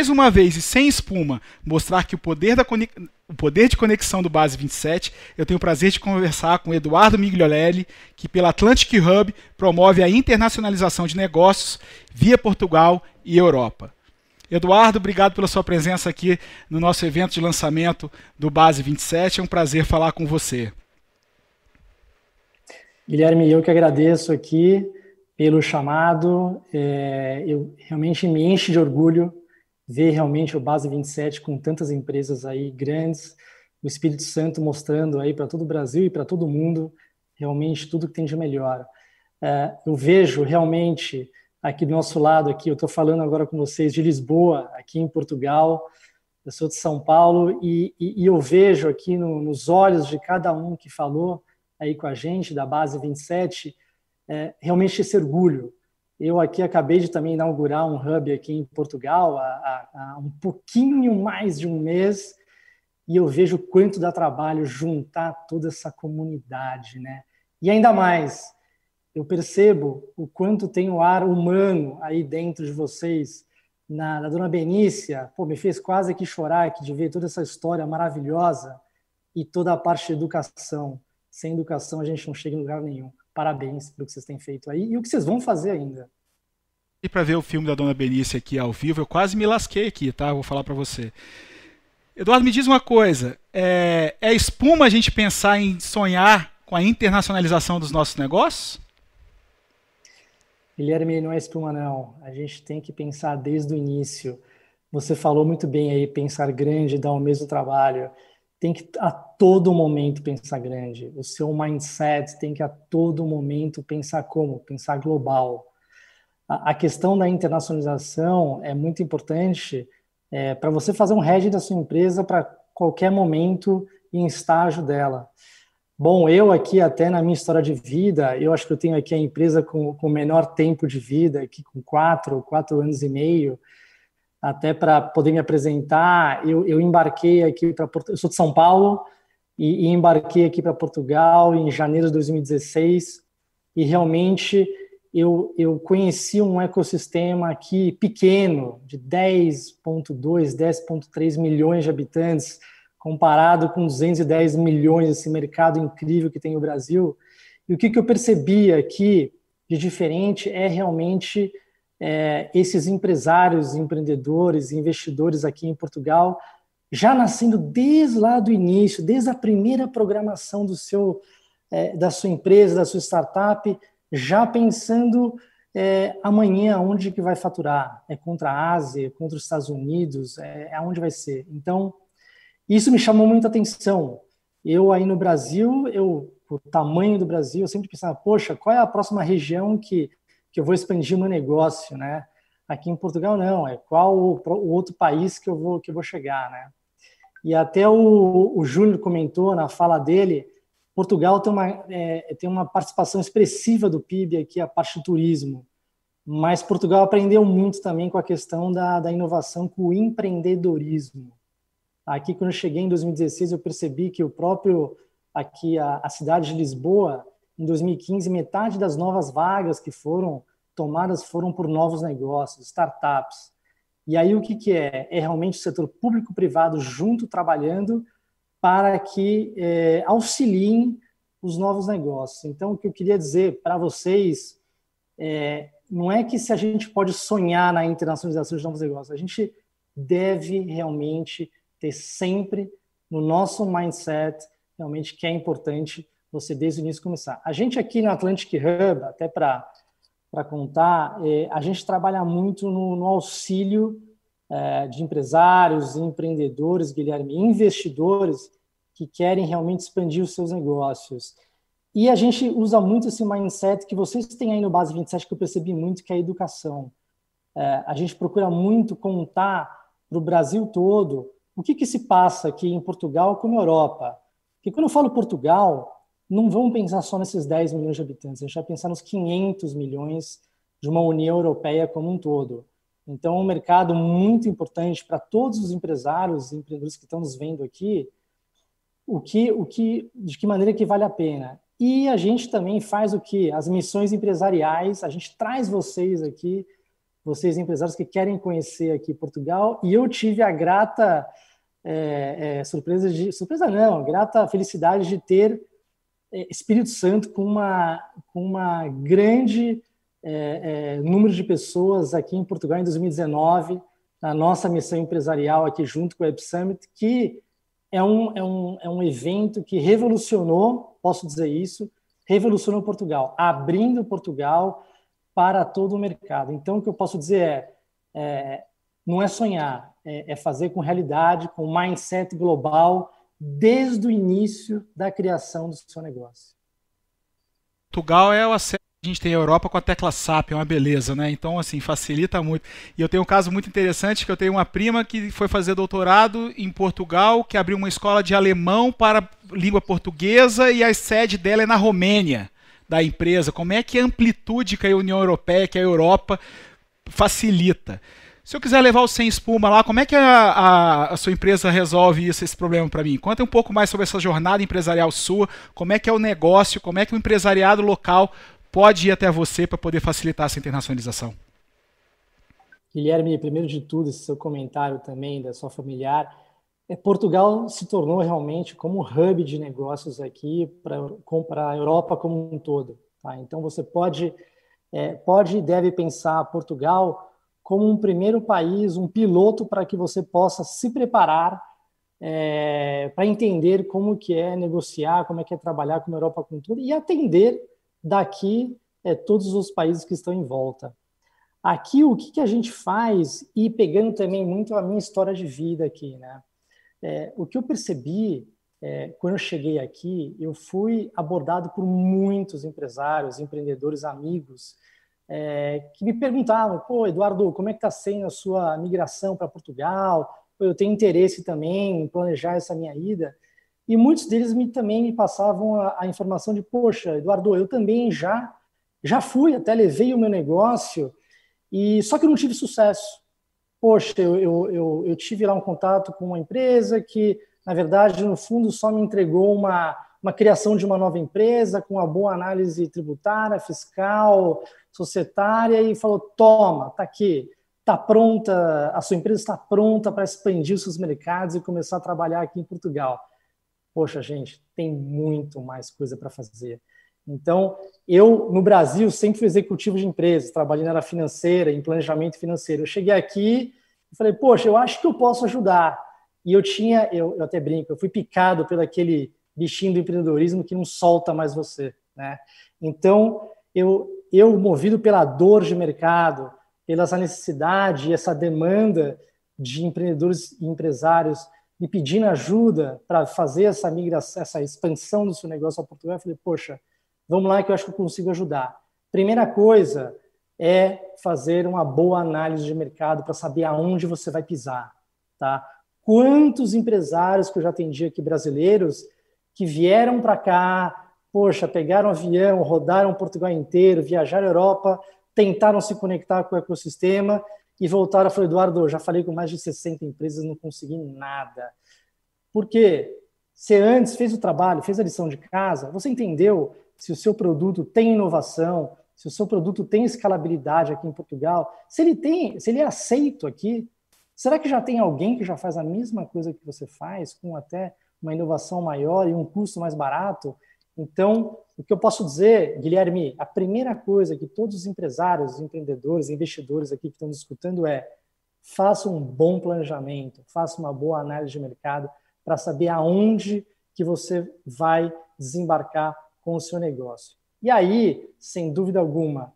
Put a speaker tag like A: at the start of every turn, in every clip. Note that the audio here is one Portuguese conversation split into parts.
A: mais uma vez e sem espuma, mostrar que o poder, da o poder de conexão do Base 27, eu tenho o prazer de conversar com Eduardo Migliolelli, que pela Atlantic Hub promove a internacionalização de negócios via Portugal e Europa. Eduardo, obrigado pela sua presença aqui no nosso evento de lançamento do Base 27. É um prazer falar com você.
B: Guilherme, eu que agradeço aqui pelo chamado. É, eu realmente me enche de orgulho ver realmente o Base 27 com tantas empresas aí grandes, o Espírito Santo mostrando aí para todo o Brasil e para todo mundo realmente tudo que tem de melhor. É, eu vejo realmente aqui do nosso lado aqui, eu estou falando agora com vocês de Lisboa, aqui em Portugal, eu sou de São Paulo e, e, e eu vejo aqui no, nos olhos de cada um que falou aí com a gente da base 27 é, realmente esse orgulho. Eu aqui acabei de também inaugurar um hub aqui em Portugal há, há, há um pouquinho mais de um mês e eu vejo quanto dá trabalho juntar toda essa comunidade, né? E ainda mais, eu percebo o quanto tem o ar humano aí dentro de vocês. Na, na Dona Benícia, pô, me fez quase que chorar aqui de ver toda essa história maravilhosa e toda a parte de educação. Sem educação a gente não chega em lugar nenhum. Parabéns pelo que vocês têm feito aí e o que vocês vão fazer ainda.
A: E para ver o filme da Dona Benícia aqui ao vivo, eu quase me lasquei aqui, tá? Vou falar para você. Eduardo, me diz uma coisa: é, é espuma a gente pensar em sonhar com a internacionalização dos nossos negócios?
B: Guilherme, não é espuma, não. A gente tem que pensar desde o início. Você falou muito bem aí, pensar grande dá o mesmo trabalho. Tem que a todo momento pensar grande. O seu mindset tem que a todo momento pensar como? Pensar global. A, a questão da internacionalização é muito importante é, para você fazer um hedge da sua empresa para qualquer momento e em estágio dela. Bom, eu aqui até na minha história de vida, eu acho que eu tenho aqui a empresa com o menor tempo de vida, aqui com quatro, quatro anos e meio, até para poder me apresentar, eu, eu embarquei aqui para eu sou de São Paulo e, e embarquei aqui para Portugal em janeiro de 2016 e realmente eu, eu conheci um ecossistema aqui pequeno de 10.2, 10.3 milhões de habitantes comparado com 210 milhões, esse mercado incrível que tem o Brasil. E o que, que eu percebi aqui de diferente é realmente é, esses empresários, empreendedores, investidores aqui em Portugal, já nascendo desde lá do início, desde a primeira programação do seu, é, da sua empresa, da sua startup, já pensando é, amanhã onde que vai faturar, é contra a Ásia, é contra os Estados Unidos, é aonde vai ser. Então, isso me chamou muita atenção. Eu aí no Brasil, eu o tamanho do Brasil, eu sempre pensava, poxa, qual é a próxima região que, que eu vou expandir meu negócio, né? Aqui em Portugal não, é qual o, o outro país que eu vou que eu vou chegar, né? E até o, o Júnior comentou na fala dele, Portugal tem uma, é, tem uma participação expressiva do PIB aqui, a parte do turismo. Mas Portugal aprendeu muito também com a questão da, da inovação, com o empreendedorismo. Aqui, quando eu cheguei em 2016, eu percebi que o próprio, aqui, a, a cidade de Lisboa, em 2015, metade das novas vagas que foram tomadas foram por novos negócios, startups. E aí o que, que é? É realmente o setor público-privado junto trabalhando para que é, auxiliem os novos negócios. Então, o que eu queria dizer para vocês é, não é que se a gente pode sonhar na internacionalização de novos negócios, a gente deve realmente ter sempre no nosso mindset realmente que é importante você desde o início começar. A gente aqui no Atlantic Hub, até para contar, é, a gente trabalha muito no, no auxílio é, de empresários, empreendedores, Guilherme, investidores que querem realmente expandir os seus negócios. E a gente usa muito esse mindset que vocês têm aí no Base 27, que eu percebi muito, que é a educação. É, a gente procura muito contar para o Brasil todo o que, que se passa aqui em Portugal como Europa? Porque quando eu falo Portugal, não vamos pensar só nesses 10 milhões de habitantes, a gente vai pensar nos 500 milhões de uma União Europeia como um todo. Então, um mercado muito importante para todos os empresários e empreendedores que estão nos vendo aqui, o que, o que, de que maneira que vale a pena. E a gente também faz o que? As missões empresariais, a gente traz vocês aqui vocês empresários que querem conhecer aqui Portugal. E eu tive a grata é, é, surpresa de surpresa não, grata felicidade de ter Espírito Santo com uma com uma grande é, é, número de pessoas aqui em Portugal em 2019 na nossa missão empresarial aqui junto com o Web Summit, que é um, é um, é um evento que revolucionou, posso dizer isso, revolucionou Portugal, abrindo Portugal para todo o mercado. Então, o que eu posso dizer é, é não é sonhar, é, é fazer com realidade, com mindset global, desde o início da criação do seu negócio.
A: Portugal é o acesso a gente tem a Europa com a tecla SAP, é uma beleza, né? Então, assim, facilita muito. E eu tenho um caso muito interessante que eu tenho uma prima que foi fazer doutorado em Portugal, que abriu uma escola de alemão para língua portuguesa e a sede dela é na Romênia, da empresa. Como é que a amplitude que a União Europeia, que a Europa facilita? Se eu quiser levar o sem espuma lá, como é que a, a, a sua empresa resolve isso, esse problema para mim? Conta um pouco mais sobre essa jornada empresarial sua, como é que é o negócio, como é que o empresariado local pode ir até você para poder facilitar essa internacionalização.
B: Guilherme, primeiro de tudo, esse seu comentário também da sua familiar, é, Portugal se tornou realmente como um hub de negócios aqui para a Europa como um todo. Tá? Então você pode, é, pode e deve pensar Portugal como um primeiro país, um piloto para que você possa se preparar é, para entender como que é negociar, como é que é trabalhar com a Europa com tudo e atender daqui é, todos os países que estão em volta. Aqui, o que, que a gente faz, e pegando também muito a minha história de vida aqui, né? É, o que eu percebi é, quando eu cheguei aqui, eu fui abordado por muitos empresários, empreendedores, amigos, é, que me perguntavam, pô, Eduardo, como é que está sendo a sua migração para Portugal? Pô, eu tenho interesse também em planejar essa minha ida. E muitos deles me, também me passavam a, a, informação de, poxa, Eduardo, eu também já já fui, até levei o meu negócio, e só que eu não tive sucesso. Poxa, eu, eu, eu, eu tive lá um contato com uma empresa que, na verdade, no fundo, só me entregou uma, uma criação de uma nova empresa com uma boa análise tributária, fiscal, societária e falou: toma, tá aqui, tá pronta, a sua empresa está pronta para expandir os seus mercados e começar a trabalhar aqui em Portugal. Poxa, gente, tem muito mais coisa para fazer. Então, eu no Brasil sempre fui executivo de empresas, trabalhei na área financeira, em planejamento financeiro. Eu cheguei aqui e falei: poxa, eu acho que eu posso ajudar. E eu tinha, eu, eu até brinco, eu fui picado pelo aquele bichinho do empreendedorismo que não solta mais você, né? Então, eu, eu movido pela dor de mercado, pela essa necessidade, essa demanda de empreendedores e empresários me pedindo ajuda para fazer essa migração, essa expansão do seu negócio a Portugal, eu falei, poxa, vamos lá que eu acho que eu consigo ajudar. Primeira coisa é fazer uma boa análise de mercado para saber aonde você vai pisar, tá? Quantos empresários que eu já atendi aqui brasileiros que vieram para cá, poxa, pegaram avião, rodaram Portugal inteiro, viajaram a Europa, tentaram se conectar com o ecossistema e voltaram e Eduardo, já falei com mais de 60 empresas, não consegui nada. Por quê? Você antes fez o trabalho, fez a lição de casa, você entendeu se o seu produto tem inovação, se o seu produto tem escalabilidade aqui em Portugal, se ele tem, se ele é aceito aqui, será que já tem alguém que já faz a mesma coisa que você faz, com até uma inovação maior e um custo mais barato? Então, o que eu posso dizer, Guilherme, a primeira coisa que todos os empresários, empreendedores, investidores aqui que estão discutindo é faça um bom planejamento, faça uma boa análise de mercado para saber aonde que você vai desembarcar com o seu negócio. E aí, sem dúvida alguma,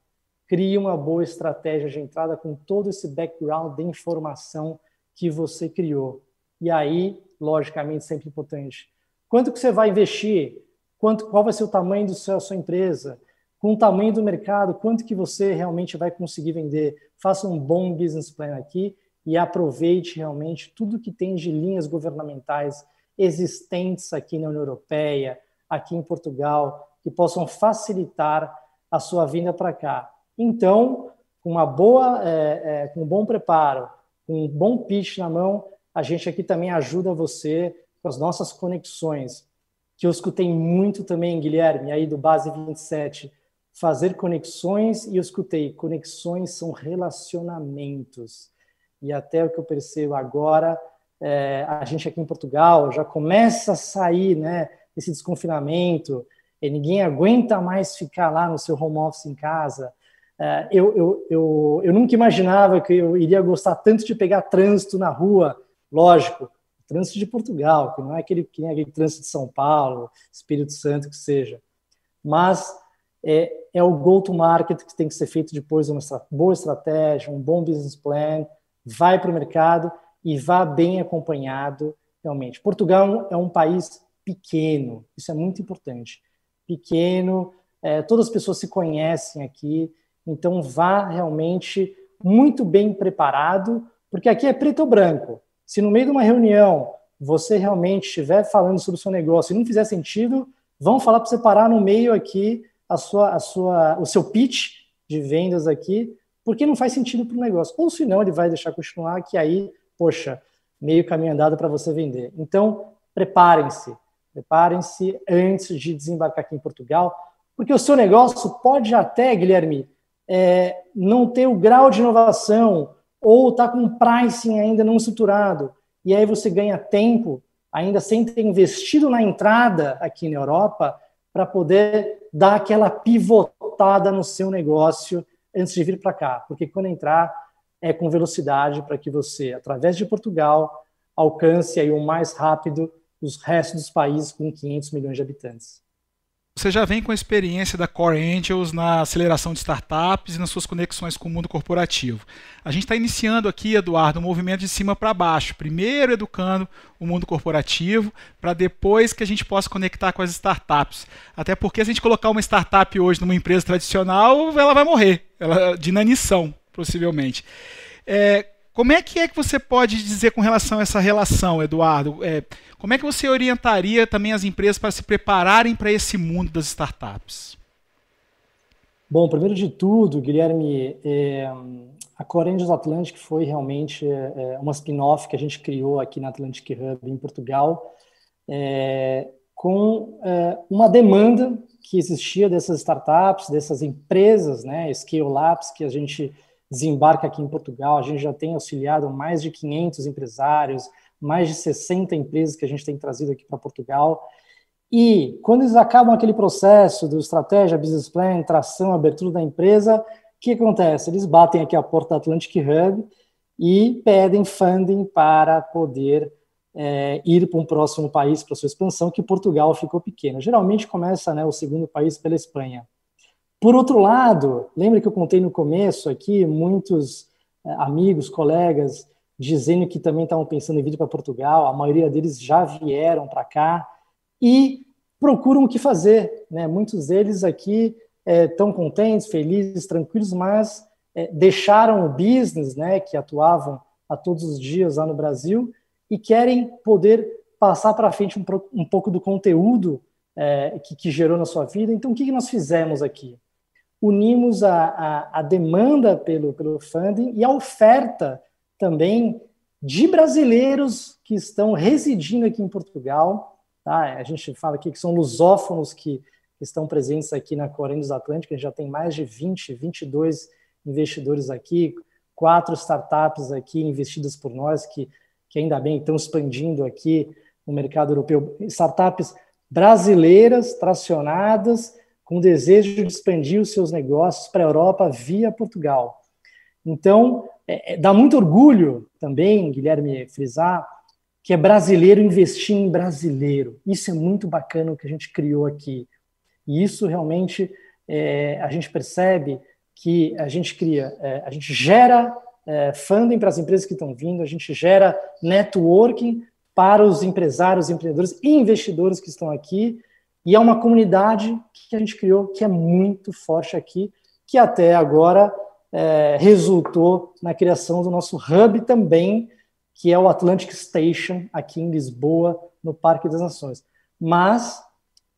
B: crie uma boa estratégia de entrada com todo esse background de informação que você criou. E aí, logicamente, sempre importante. Quanto que você vai investir? quanto, qual vai ser o tamanho da sua empresa, com o tamanho do mercado, quanto que você realmente vai conseguir vender. Faça um bom business plan aqui e aproveite realmente tudo que tem de linhas governamentais existentes aqui na União Europeia, aqui em Portugal, que possam facilitar a sua vinda para cá. Então, com uma boa, é, é, com um bom preparo, com um bom pitch na mão, a gente aqui também ajuda você com as nossas conexões que eu escutei muito também, Guilherme, aí do Base 27, fazer conexões, e eu escutei, conexões são relacionamentos. E até o que eu percebo agora, é, a gente aqui em Portugal já começa a sair né, desse desconfinamento, e ninguém aguenta mais ficar lá no seu home office em casa. É, eu, eu, eu, eu nunca imaginava que eu iria gostar tanto de pegar trânsito na rua, lógico, trânsito de Portugal, que não é aquele, que nem aquele trânsito de São Paulo, Espírito Santo, que seja. Mas é, é o go-to-market que tem que ser feito depois de uma boa estratégia, um bom business plan, vai para o mercado e vá bem acompanhado realmente. Portugal é um país pequeno, isso é muito importante. Pequeno, é, todas as pessoas se conhecem aqui, então vá realmente muito bem preparado, porque aqui é preto ou branco. Se no meio de uma reunião você realmente estiver falando sobre o seu negócio e não fizer sentido, vão falar para você parar no meio aqui a sua, a sua, o seu pitch de vendas aqui, porque não faz sentido para o negócio. Ou se não, ele vai deixar continuar, que aí, poxa, meio caminho andado para você vender. Então, preparem-se, preparem-se antes de desembarcar aqui em Portugal, porque o seu negócio pode até, Guilherme, é, não ter o grau de inovação ou está com pricing ainda não estruturado, e aí você ganha tempo, ainda sem ter investido na entrada aqui na Europa, para poder dar aquela pivotada no seu negócio antes de vir para cá, porque quando entrar é com velocidade para que você, através de Portugal, alcance aí o mais rápido os restos dos países com 500 milhões de habitantes.
A: Você já vem com a experiência da Core Angels na aceleração de startups e nas suas conexões com o mundo corporativo. A gente está iniciando aqui, Eduardo, um movimento de cima para baixo. Primeiro educando o mundo corporativo, para depois que a gente possa conectar com as startups. Até porque se a gente colocar uma startup hoje numa empresa tradicional, ela vai morrer, ela de inanição, possivelmente. É, como é que é que você pode dizer com relação a essa relação, Eduardo? É, como é que você orientaria também as empresas para se prepararem para esse mundo das startups?
B: Bom, primeiro de tudo, Guilherme, é, a Corenders Atlantic foi realmente é, uma spin-off que a gente criou aqui na Atlantic Hub em Portugal, é, com é, uma demanda que existia dessas startups, dessas empresas, né, Scale Labs, que a gente desembarca aqui em Portugal. A gente já tem auxiliado mais de 500 empresários, mais de 60 empresas que a gente tem trazido aqui para Portugal. E quando eles acabam aquele processo do estratégia, business plan, tração, abertura da empresa, o que acontece? Eles batem aqui a porta da Atlantic Hub e pedem funding para poder é, ir para um próximo país para sua expansão, que Portugal ficou pequeno. Geralmente começa né, o segundo país pela Espanha. Por outro lado, lembra que eu contei no começo aqui, muitos é, amigos, colegas, dizendo que também estavam pensando em vir para Portugal, a maioria deles já vieram para cá e procuram o que fazer. Né? Muitos deles aqui estão é, contentes, felizes, tranquilos, mas é, deixaram o business, né, que atuavam a todos os dias lá no Brasil, e querem poder passar para frente um, um, pouco do conteúdo é, que, que, gerou na sua vida. Então, o que, que nós fizemos aqui? Unimos a, a, a demanda pelo, pelo funding e a oferta também de brasileiros que estão residindo aqui em Portugal. Tá? A gente fala aqui que são lusófonos que, estão presentes aqui na Correios Atlântica, a gente já tem mais de 20, 22 investidores aqui, quatro startups aqui investidas por nós, que, que ainda bem estão expandindo aqui no mercado europeu. Startups brasileiras, tracionadas, com desejo de expandir os seus negócios para a Europa via Portugal. Então, é, é, dá muito orgulho também, Guilherme, frisar que é brasileiro investir em brasileiro. Isso é muito bacana o que a gente criou aqui. E isso realmente é, a gente percebe que a gente cria, é, a gente gera é, funding para as empresas que estão vindo, a gente gera networking para os empresários, empreendedores e investidores que estão aqui, e é uma comunidade que a gente criou que é muito forte aqui, que até agora é, resultou na criação do nosso hub também, que é o Atlantic Station, aqui em Lisboa, no Parque das Nações. Mas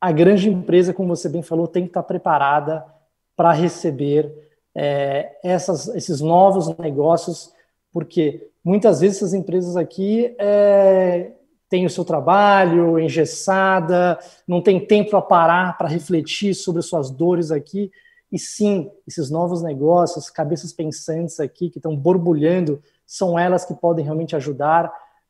B: a grande empresa, como você bem falou, tem que estar preparada para receber é, essas, esses novos negócios, porque muitas vezes essas empresas aqui é, tem o seu trabalho engessada, não tem tempo para parar para refletir sobre suas dores aqui. E sim, esses novos negócios, cabeças pensantes aqui que estão borbulhando, são elas que podem realmente ajudar uh,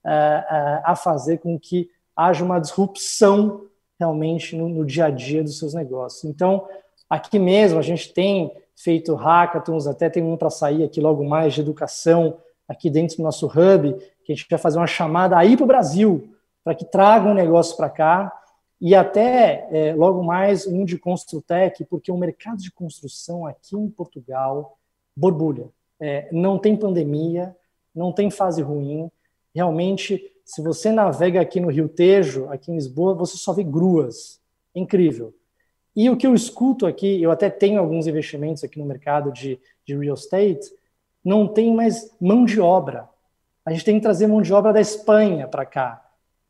B: uh, a fazer com que haja uma disrupção realmente no, no, dia a dia dos seus negócios. Então, aqui mesmo a gente tem feito hackathons, até tem um para sair aqui logo mais de educação aqui dentro do nosso hub, que a gente vai fazer uma chamada aí para o Brasil, para que tragam um negócio para cá, e até é, logo mais um de Construtec, porque o mercado de construção aqui em Portugal borbulha. É, não tem pandemia, não tem fase ruim. Realmente, se você navega aqui no Rio Tejo, aqui em Lisboa, você só vê gruas. Incrível. E o que eu escuto aqui, eu até tenho alguns investimentos aqui no mercado de, de real estate, não tem mais mão de obra. A gente tem que trazer mão de obra da Espanha para cá,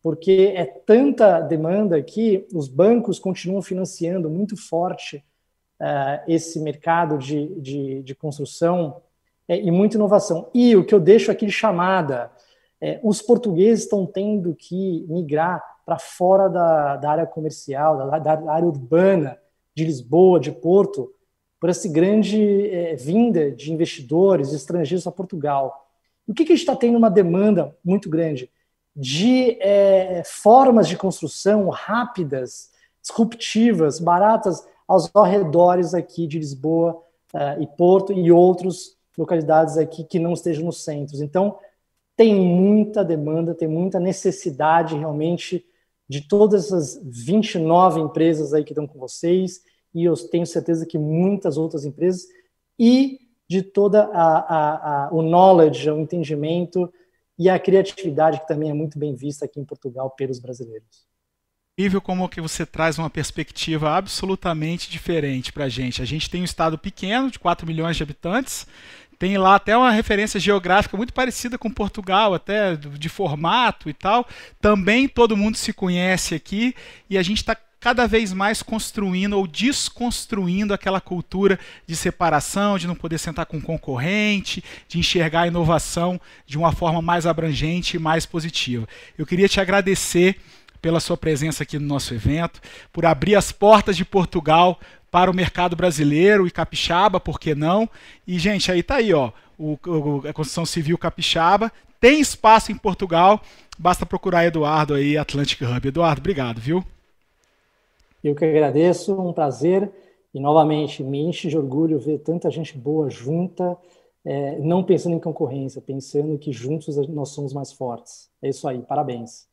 B: porque é tanta demanda que os bancos continuam financiando muito forte uh, esse mercado de, de, de construção é, e muita inovação. E o que eu deixo aqui de chamada, é, os portugueses estão tendo que migrar para fora da, da, área comercial, da, da, área urbana de Lisboa, de Porto, por essa grande é, vinda de investidores estrangeiros a Portugal. O que, que a gente está tendo uma demanda muito grande? De é, formas de construção rápidas, disruptivas, baratas aos arredores aqui de Lisboa uh, e Porto e outras localidades aqui que não estejam nos centros. Então, tem muita demanda, tem muita necessidade realmente de todas essas 29 empresas aí que estão com vocês e eu tenho certeza que muitas outras empresas, e de toda a, a, a, o knowledge, o entendimento e a criatividade que também é muito bem vista aqui em Portugal pelos brasileiros.
A: Incrível como que você traz uma perspectiva absolutamente diferente para a gente. A gente tem um estado pequeno, de 4 milhões de habitantes, tem lá até uma referência geográfica muito parecida com Portugal, até de formato e tal. Também todo mundo se conhece aqui e a gente está cada vez mais construindo ou desconstruindo aquela cultura de separação, de não poder sentar com concorrente, de enxergar a inovação de uma forma mais abrangente e mais positiva. Eu queria te agradecer pela sua presença aqui no nosso evento, por abrir as portas de Portugal para o mercado brasileiro e capixaba, por que não? E, gente, aí tá aí, ó, o, o, a Construção Civil Capixaba tem espaço em Portugal, basta procurar Eduardo aí, Atlantic Hub. Eduardo, obrigado, viu?
B: Eu que agradeço, um prazer. E novamente, me enche de orgulho ver tanta gente boa junta, é, não pensando em concorrência, pensando que juntos nós somos mais fortes. É isso aí, parabéns.